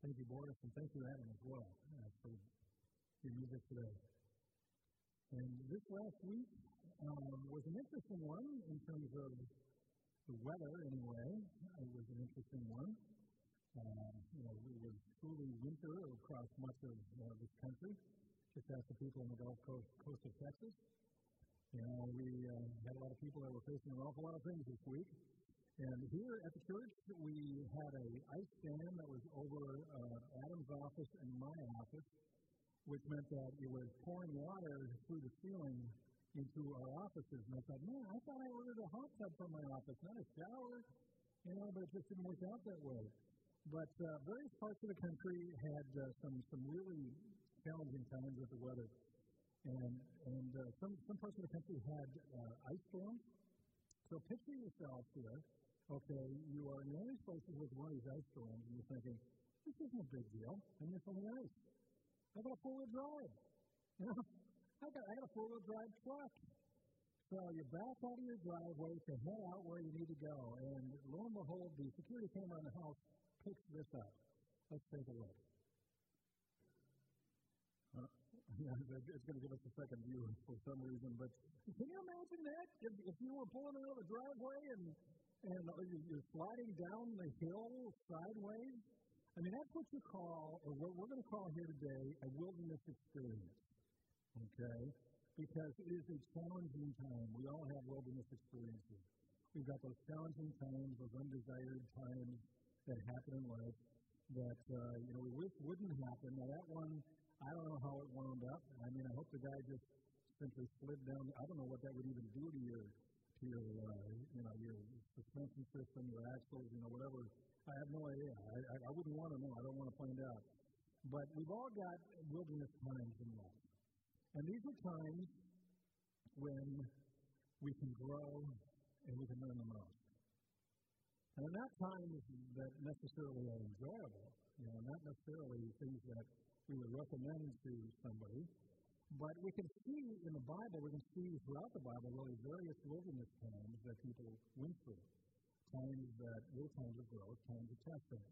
Thank you, Boris, and thank you, Adam, as well, uh, for your music today. And this last week um, was an interesting one in terms of the weather, anyway. It was an interesting one. Uh, you know, it was truly winter across much of uh, this country. Just ask the people on the Gulf Coast, coast of Texas. You know, we uh, had a lot of people that were facing an awful lot of things this week. And here at the church, we had a ice dam that was over uh, Adam's office and my office, which meant that it was pouring water through the ceiling into our offices. And I thought, man, I thought I ordered a hot tub for my office, not a shower. You know, but it just didn't work out that way. But uh, various parts of the country had uh, some some really challenging times with the weather, and and uh, some some parts of the country had uh, ice storms. So picture yourself here okay, you are in of these places with one of these ice storms, and you're thinking, this isn't a big deal. I'm just on the ice. I got a four-wheel drive. You know, I got, I got a four-wheel drive truck. So you back out of your driveway to head out where you need to go, and lo and behold, the security camera in the house picks this up. Let's take a look. It's going to give us a second view for some reason, but can you imagine that? If, if you were pulling out of the driveway and and you're sliding down the hill sideways. I mean, that's what you call, or what we're going to call here today, a wilderness experience. Okay? Because it is a challenging time. We all have wilderness experiences. We've got those challenging times, those undesired times that happen in life that, uh, you know, we wish wouldn't happen. Now, that one, I don't know how it wound up. I mean, I hope the guy just simply slid down. I don't know what that would even do to your to your, uh, you know, your suspension system, your axles, you know, whatever. I have no idea. I, I, I wouldn't want to know. I don't want to find out. But we've all got wilderness times in life. And these are times when we can grow and we can learn the most. And they're not times that necessarily are enjoyable, you know, not necessarily things that we would recommend to somebody. But we can see in the Bible, we can see throughout the Bible really various wilderness times that people went through. Times that were times of growth, times of testing.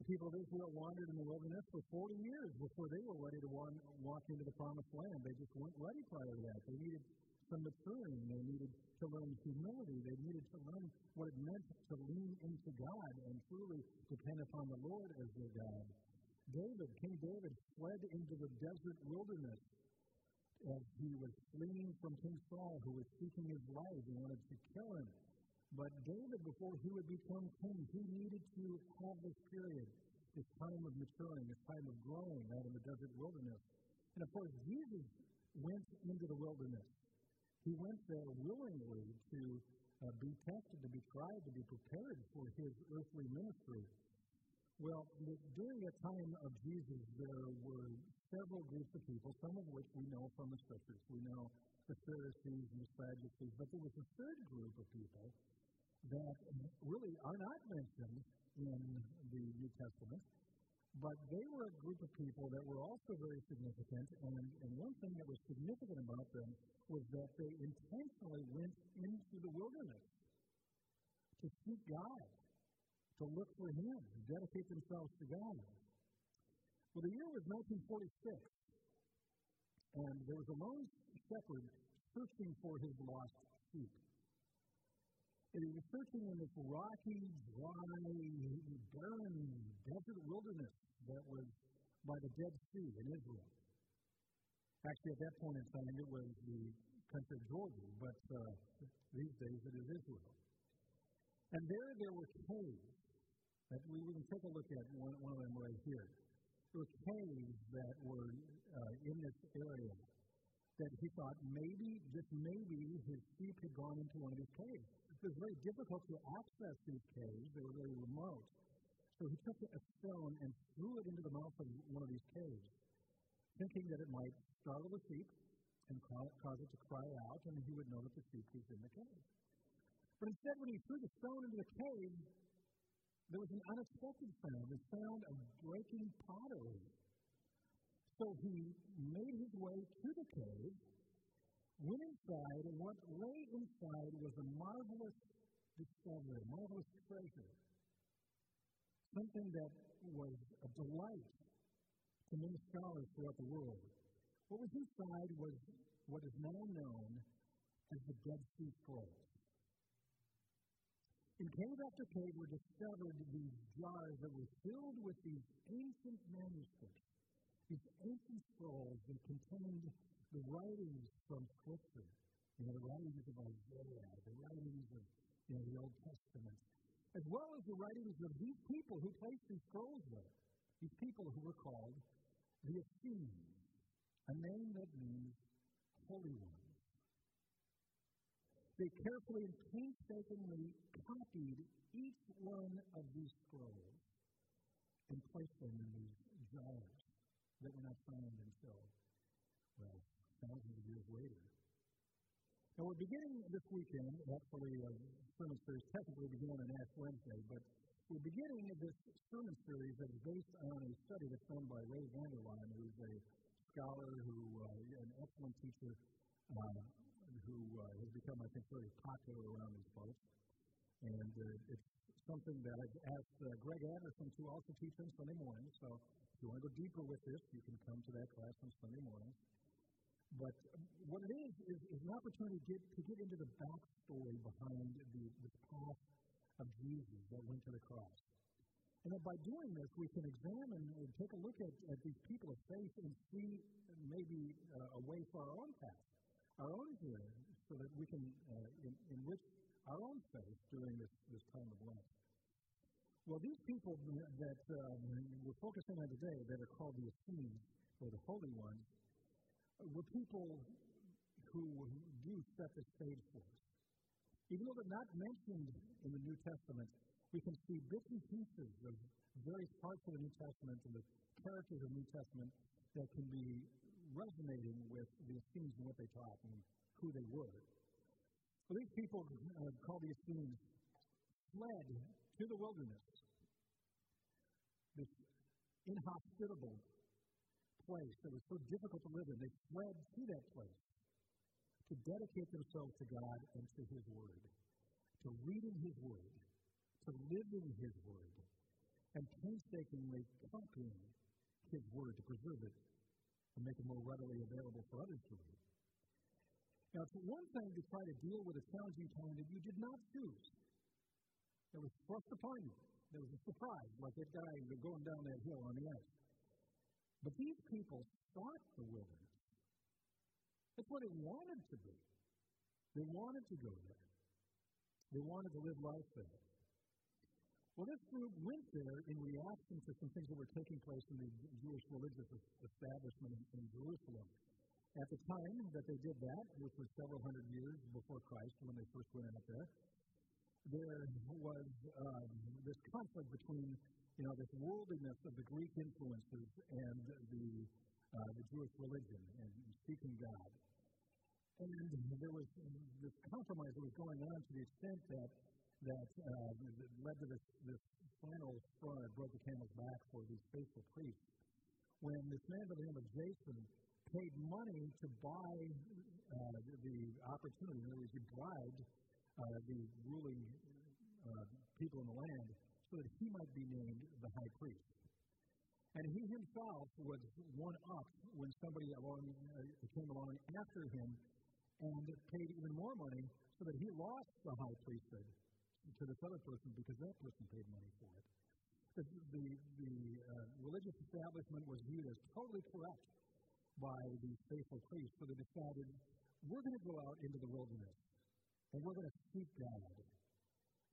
The people of Israel wandered in the wilderness for 40 years before they were ready to walk into the promised land. They just weren't ready prior to that. They needed some maturing. They needed to learn humility. They needed to learn what it meant to lean into God and truly depend upon the Lord as their God. David, King David, fled into the desert wilderness as he was fleeing from King Saul, who was seeking his life and wanted to kill him. But David, before he would become king, he needed to have this period, this time of maturing, this time of growing out in the desert wilderness. And of course, Jesus went into the wilderness. He went there willingly to uh, be tested, to be tried, to be prepared for his earthly ministry. Well, during the time of Jesus, there were several groups of people, some of which we know from the scriptures. We know the Pharisees and the Sadducees, but there was a third group of people that really are not mentioned in the New Testament, but they were a group of people that were also very significant, and, and one thing that was significant about them was that they intentionally went into the wilderness to seek God to look for Him, to dedicate themselves to God. Well, the year was 1946, and there was a lone shepherd searching for his lost sheep. And he was searching in this rocky, dry, barren desert wilderness that was by the Dead Sea in Israel. Actually, at that point in time, it was the country of Jordan, but uh, these days it is Israel. And there, there were caves that we, can take a look at one, one of them right here. Were caves that were uh, in this area that he thought maybe, just maybe, his sheep had gone into one of these caves. It was very difficult to access these caves, they were very remote. So he took a stone and threw it into the mouth of one of these caves, thinking that it might startle the sheep and cause it to cry out, and he would know that the sheep was in the cave. But instead, when he threw the stone into the cave, there was an unexpected sound, the sound of breaking pottery. So he made his way to the cave, went inside, and what lay inside was a marvelous discovery, a marvelous treasure. something that was a delight to many scholars throughout the world. What was inside was what is now known as the Dead Sea Scrolls. In cave after cave were discovered these jars that were filled with these ancient manuscripts, these ancient scrolls that contained the writings from Scripture, you know, the writings of Isaiah, the writings of you know, the Old Testament, as well as the writings of these people who placed these scrolls there, these people who were called the Essenes, a name that means holy ones. They carefully and painstakingly copied each one of these scrolls and placed them in these jars that were not found until, well, thousands of years later. Now, we're beginning this weekend, actually, a sermon series technically began on Ash Wednesday, but we're beginning this sermon series that is based on a study that's done by Ray Vander Laan, who's a scholar, who uh, an excellent teacher, uh, who uh, has become, I think, very popular around these folks. And uh, it's something that I've asked uh, Greg Anderson to also teach on Sunday morning. So if you want to go deeper with this, you can come to that class on Sunday morning. But what it is, is, is an opportunity to get, to get into the backstory behind the, the path of Jesus that went to the cross. And that by doing this, we can examine and take a look at, at these people of faith and see maybe uh, a way for our own path our own good so that we can uh, enrich our own faith during this, this time of Lent. Well, these people that um, we're focusing on today that are called the Essenes, or the Holy Ones, were people who do set the stage for us. Even though they're not mentioned in the New Testament, we can see bits and pieces of various parts of the New Testament and the characters of the New Testament that can be resonating with the Essenes and what they taught and who they were. Well, these people uh, called the Essenes fled to the wilderness, this inhospitable place that was so difficult to live in. They fled to that place to dedicate themselves to God and to His Word, to read in His Word, to live in His Word, and painstakingly copying His Word to preserve it and make it more readily available for others to read. Now, it's one thing to try to deal with a challenging time that you did not choose. That was thrust upon you. There was a surprise, like that guy going down that hill on the ice. But these people sought the wilderness. That's what it wanted to be. They wanted to go there. They wanted to live life there. Well, this group went there in reaction to some things that were taking place in the Jewish religious establishment in, Jerusalem. At the time that they did that, which was several hundred years before Christ when they first went out there, there was um, this conflict between you know this worldliness of the Greek influences and the uh, the Jewish religion and seeking God. And there was this compromise that was going on to the extent that that uh, led to this, this final straw that broke the camel's back for these faithful priests. When this man by the name of Jason paid money to buy uh, the opportunity, in other words, he bribed uh, the ruling uh, people in the land so that he might be named the high priest. And he himself was one up when somebody along, uh, came along after him and paid even more money so that he lost the high priesthood to this other person because that person paid money for it. The, the, the uh, religious establishment was viewed as totally corrupt by these faithful priests, so they decided we're going to go out into the wilderness and we're going to seek God.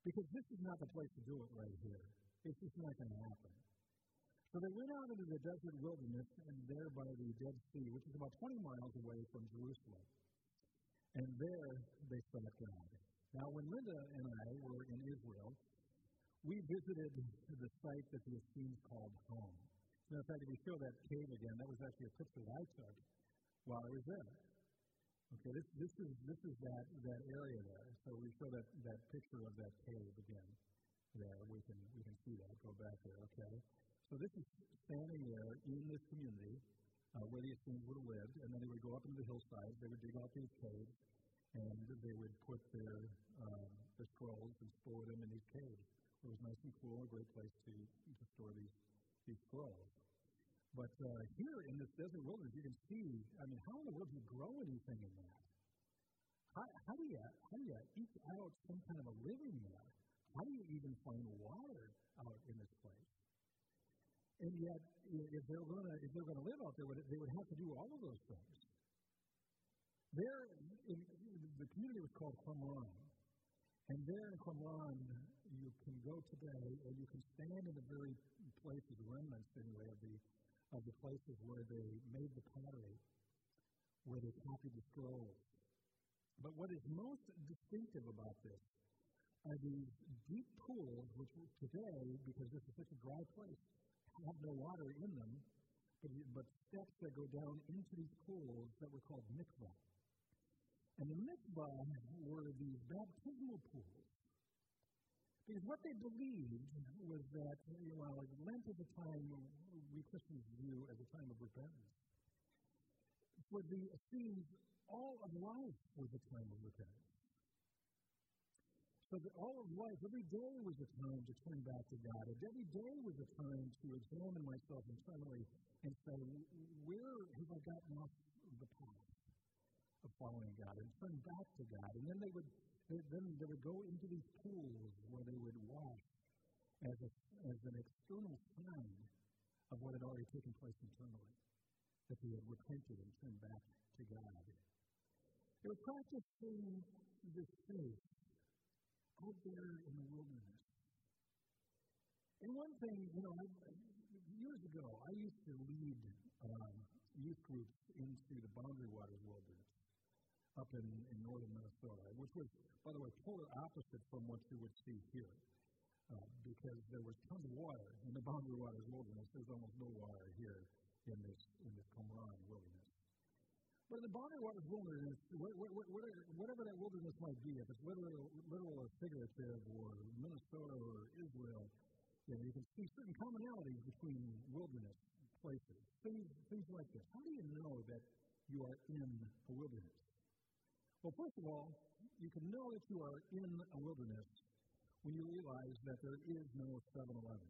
Because this is not the place to do it right here. It's just not going to happen. So they went out into the desert wilderness and there by the Dead Sea, which is about 20 miles away from Jerusalem. And there they sought God. Now, when Linda and I were in Israel, we visited the site that the Essenes called home. In fact, if we show that cave again, that was actually a picture that I took while I was there. Okay, this, this is this is that, that area there. So we show that, that picture of that cave again. There, we can we can see that. Go back there. Okay. So this is standing there in this community uh, where the Essenes would have lived, and then they would go up into the hillsides. They would dig out these caves, and they would put their, um, their scrolls and store them in these caves It was nice and cool, a great place to, to store these, these squirrels. But uh, here in this desert wilderness, you can see, I mean, how in the world do you grow anything in that? How, how, do you, how do you eke out some kind of a living there? How do you even find water out in this place? And yet, if they're going to if they're going to live out there, they would have to do all of those things. There, the community was called Qumran, and there in Qumran, you can go today, and you can stand in the very places, remnants anyway, of the of the places where they made the pottery, where they copied the scrolls. But what is most distinctive about this are these deep pools, which today, because this is such a dry place, have no water in them, but, but steps that go down into these pools that were called mikvah. And the mikvah were these baptismal pools. Because what they believed was that, you know, Lent is a time we Christians view as a time of repentance. For the Essenes, all of life was a time of repentance. So that all of life, every day was a time to turn back to God. Every day was a time to examine myself internally and say, where have I gotten off the path of following God? And turn back to God. And then they would then they would go into these pools where they would wash as, a, as an external sign of what had already taken place internally, that they had repented and turned back to God. They were practicing this faith out there in the wilderness. And one thing, you know, I, years ago, I used to lead um, youth groups into the Boundary Waters Wilderness up in, in northern Minnesota, which was, by the way, polar opposite from what you would see here. Uh, because there was tons of water in the Boundary Waters Wilderness. There's almost no water here in this in this Qumran Wilderness. But in the Boundary Waters Wilderness, whatever that wilderness might be, if it's literal, literal or figurative, or Minnesota or Israel, you, know, you can see certain commonalities between wilderness places. Things, things like this. How do you know that you are in a wilderness? Well, first of all, you can know that you are in a wilderness when you realize that there is no 7 Eleven.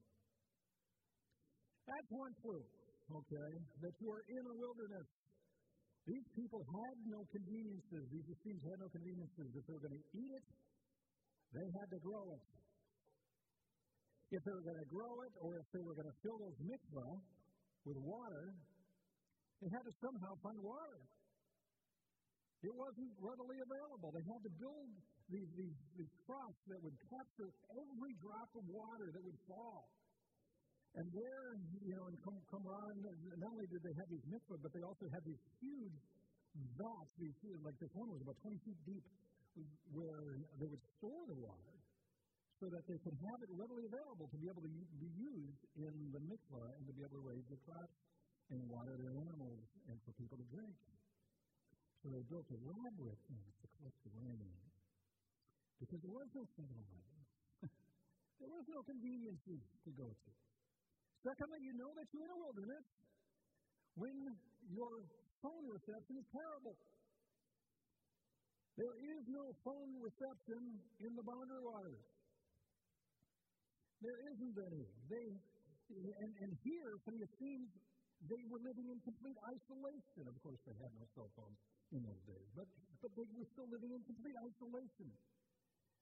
That's one clue, okay, that you are in a wilderness. These people had no conveniences. These Essenes had no conveniences. If they were going to eat it, they had to grow it. If they were going to grow it, or if they were going to fill those mikvah with water, they had to somehow find water. It wasn't readily available. They had to build these, these, these troughs that would capture every drop of water that would fall. And there, you know, in Qumran, not only did they have these mikvah, but they also had these huge vats, these, like this one was about 20 feet deep, where they would store the water so that they could have it readily available to be able to be used in the mikvah and to be able to raise the crops and water their animals and for people to drink. So they built elaborate things to collect the rain. Because there was no 7 Eleven. there was no convenience to go to. Secondly, you know that you're in a wilderness when your phone reception is terrible. There is no phone reception in the boundary waters. There isn't any. They, and, and here, for the Essenes, they were living in complete isolation. Of course, they had no cell phones in those days, but, but were still living in complete isolation.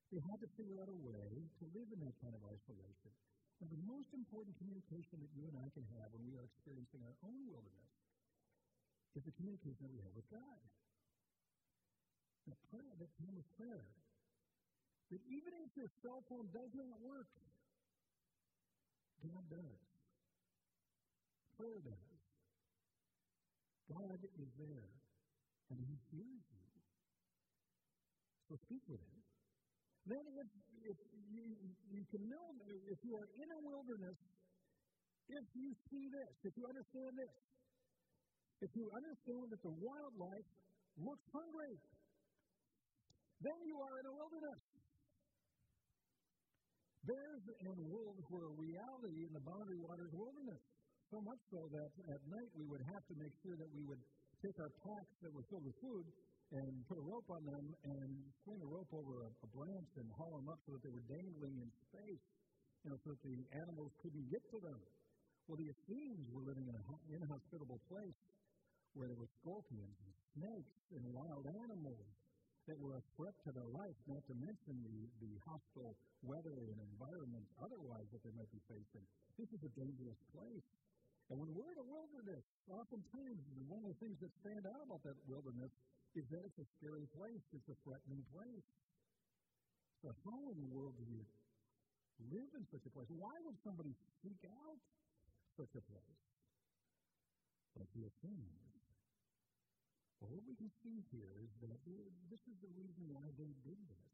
They had to figure out a way to live in that kind of isolation. And the most important communication that you and I can have when we are experiencing our own wilderness is the communication that we have with God. The prayer, that time of prayer. That even if your cell phone does not work, God does. Prayer does. God is there, and He hears you. So speak with Him. Then, if, if you, you can know, if you are in a wilderness, if you see this, if you understand this, if you understand that the wildlife looks hungry, then you are in a wilderness. Bears and wolves were a reality in the Boundary Waters wilderness. So much so that at night we would have to make sure that we would take our packs that were filled with food and put a rope on them and swing a rope over a, a branch and haul them up so that they were dangling in space you know, so that the animals couldn't get to them. Well, the Essenes were living in an inhospitable place where there were scorpions and snakes and wild animals that were a threat to their life, not to mention the, the hostile weather and environment otherwise that they might be facing. This is a dangerous place. And when we're in a wilderness, oftentimes one of the things that stand out about that wilderness is that it's a scary place, it's a threatening place. So, how in the world do you live in such a place? Why would somebody seek out such a place? Like the Essenes. Well, what we can see here is that this is the reason why they did this.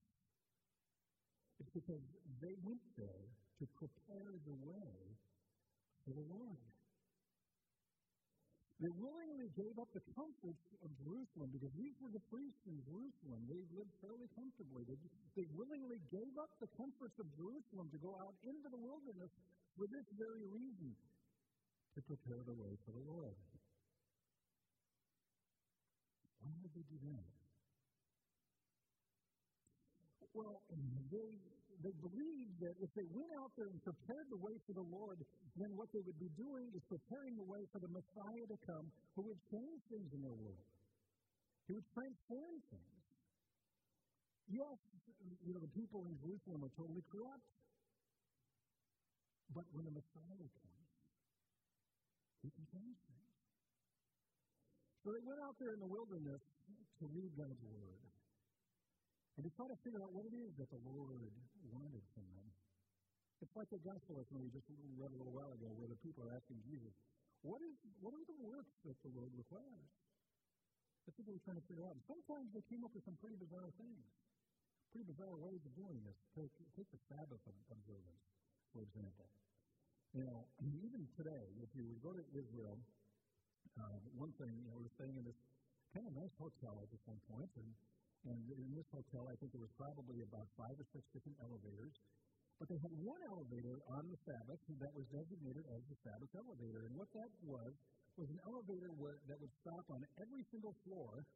It's because they went there to prepare the way for the Lord. They willingly gave up the comforts of Jerusalem because these were the priests in Jerusalem. They lived fairly comfortably. They, they willingly gave up the comforts of Jerusalem to go out into the wilderness for this very reason to prepare the way for the Lord. Why would they do that? Well, they they believed that if they went out there and prepared the way for the Lord, then what they would be doing is preparing the way for the Messiah to come who would change things in their world. He would transform things. Yes, you know, the people in Jerusalem are totally corrupt. But when the Messiah comes, he can change things. So they went out there in the wilderness to read God's Word. And to try to figure out what it is that the Lord wanted from them. It's like the gospel lesson we just read a little while ago, where the people are asking Jesus, what, is, what are the works that the Lord requires? That's what they were trying to figure out. Sometimes they came up with some pretty bizarre things, pretty bizarre ways of doing this. Take, take the Sabbath observance, for example. You know, even today, if you go to Israel, uh, one thing, you know, we're staying in this kind of nice hotel at this one point, and and in this hotel, I think there was probably about five or six different elevators. But they had one elevator on the Sabbath that was designated as the Sabbath elevator. And what that was, was an elevator where, that would stop on every single floor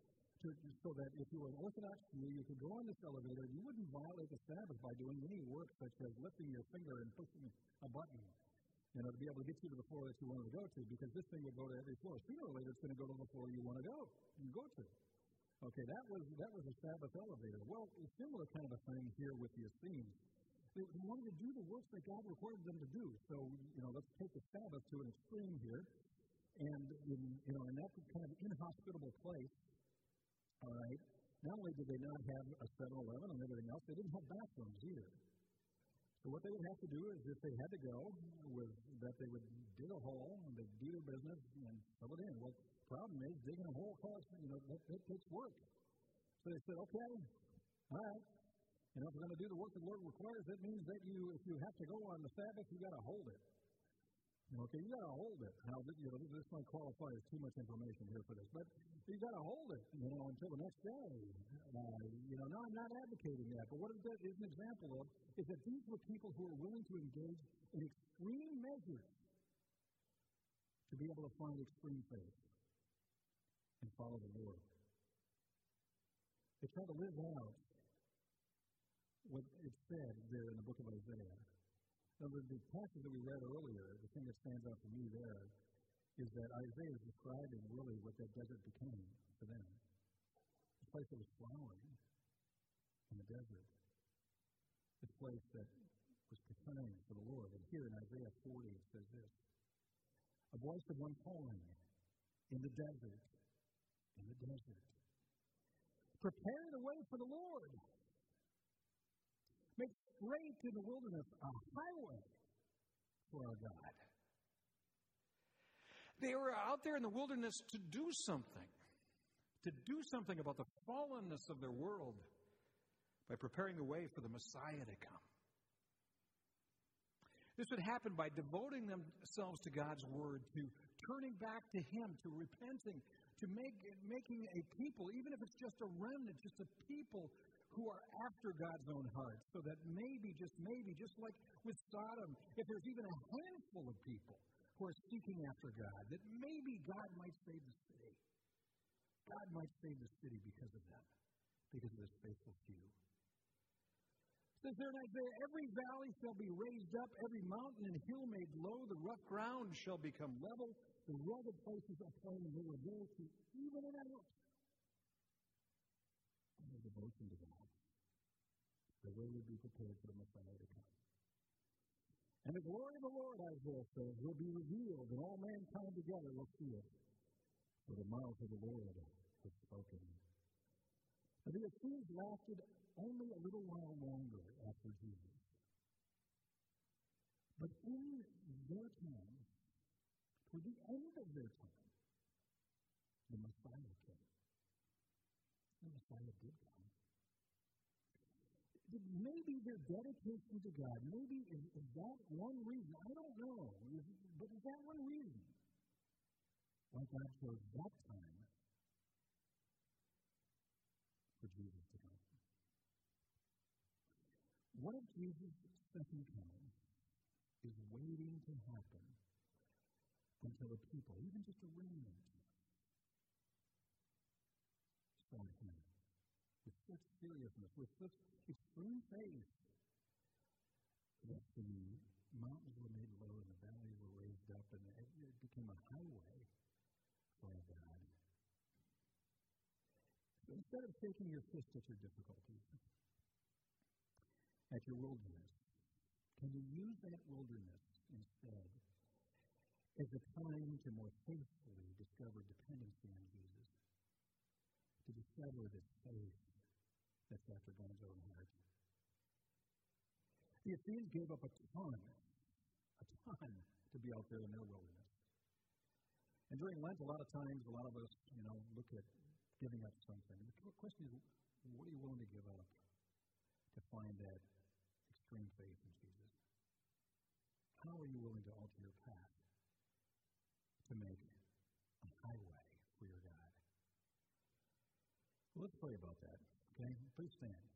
to, so that if you were an Orthodox Jew, you could go on this elevator. and You wouldn't violate the Sabbath by doing any work such as lifting your finger and pushing a button you know, to be able to get you to the floor that you wanted to go to, because this thing would go to every floor. Sooner or later, it's going to go to the floor you want to go. You go to. Okay, that was that was a Sabbath elevator. Well, a similar kind of a thing here with the Essenes. They, wanted to do the works that God required them to do. So, you know, let's take the Sabbath to an extreme here. And in you know, in that kind of inhospitable place, all right, not only did they not have a 7-Eleven and everything else, they didn't have bathrooms either. So what they would have to do is, if they had to go, was that they would dig a hole and they'd do their business and fill it in. Well, the problem is digging a hole costs, you know, that, that takes work. So they said, okay, all right. You know, if we're going to do the work the Lord requires, that means that you, if you have to go on the Sabbath, you got to hold it. Okay, you got to hold it. Now, you know, this might qualify as too much information here for this, but you got to hold it, you know, until the next day. Uh, you know, no, I'm not advocating that, but what that is an example of is that these were people who were willing to engage in extreme measures to be able to find extreme faith and follow the Lord. They try to live out what it said there in the book of Isaiah. Now, the, the passage that we read earlier, the thing that stands out for me there is that Isaiah is describing really what that desert became for them. A place that was flowering in the desert. A place that was preparing for the Lord. And here in Isaiah 40 it says this A voice of one calling in the desert, in the desert. Prepare the way for the Lord Make straight in the wilderness a highway for our God. They were out there in the wilderness to do something, to do something about the fallenness of their world by preparing the way for the Messiah to come. This would happen by devoting themselves to God's Word, to turning back to Him, to repenting, to make, making a people, even if it's just a remnant, just a people who are after God's own heart, so that maybe, just maybe, just like with Sodom, if there's even a handful of people who are seeking after God, that maybe God might save the city. God might save the city because of them, because of this faithful few. says there in Isaiah, every valley shall be raised up, every mountain and hill made low, the rough ground shall become level, the rugged places are plain, will to even and out. Devotion to God. The way we be prepared for the Messiah to come. And the glory of the Lord, Isaiah says, will be revealed, and all mankind together will see it. For the mouth of the Lord has spoken. But the Essenes lasted only a little while longer after Jesus. But in their time, toward the end of their time, the Messiah came. The Messiah did come. Maybe their dedication to God, maybe is, is that one reason? I don't know. But is that one reason? Why God chose that time for Jesus to come? What if Jesus' second coming is waiting to happen until the people, even just a remnant, saw him with such seriousness, with such extreme faith, that the mountains were made low and the valleys were raised up, and it became a highway for God. So instead of shaking your fist at your difficulties, at your wilderness? Can you use that wilderness instead as a time to more faithfully discover dependency on Jesus? To discover this faith that's after God's own heart. The Essenes gave up a ton, a ton, to be out there in their wilderness. And during Lent, a lot of times, a lot of us, you know, look at giving up something. The question is, what are you willing to give up to find that extreme faith in Jesus? How are you willing to alter your path to make a highway for your God? Well, let's pray about that, okay? Please stand.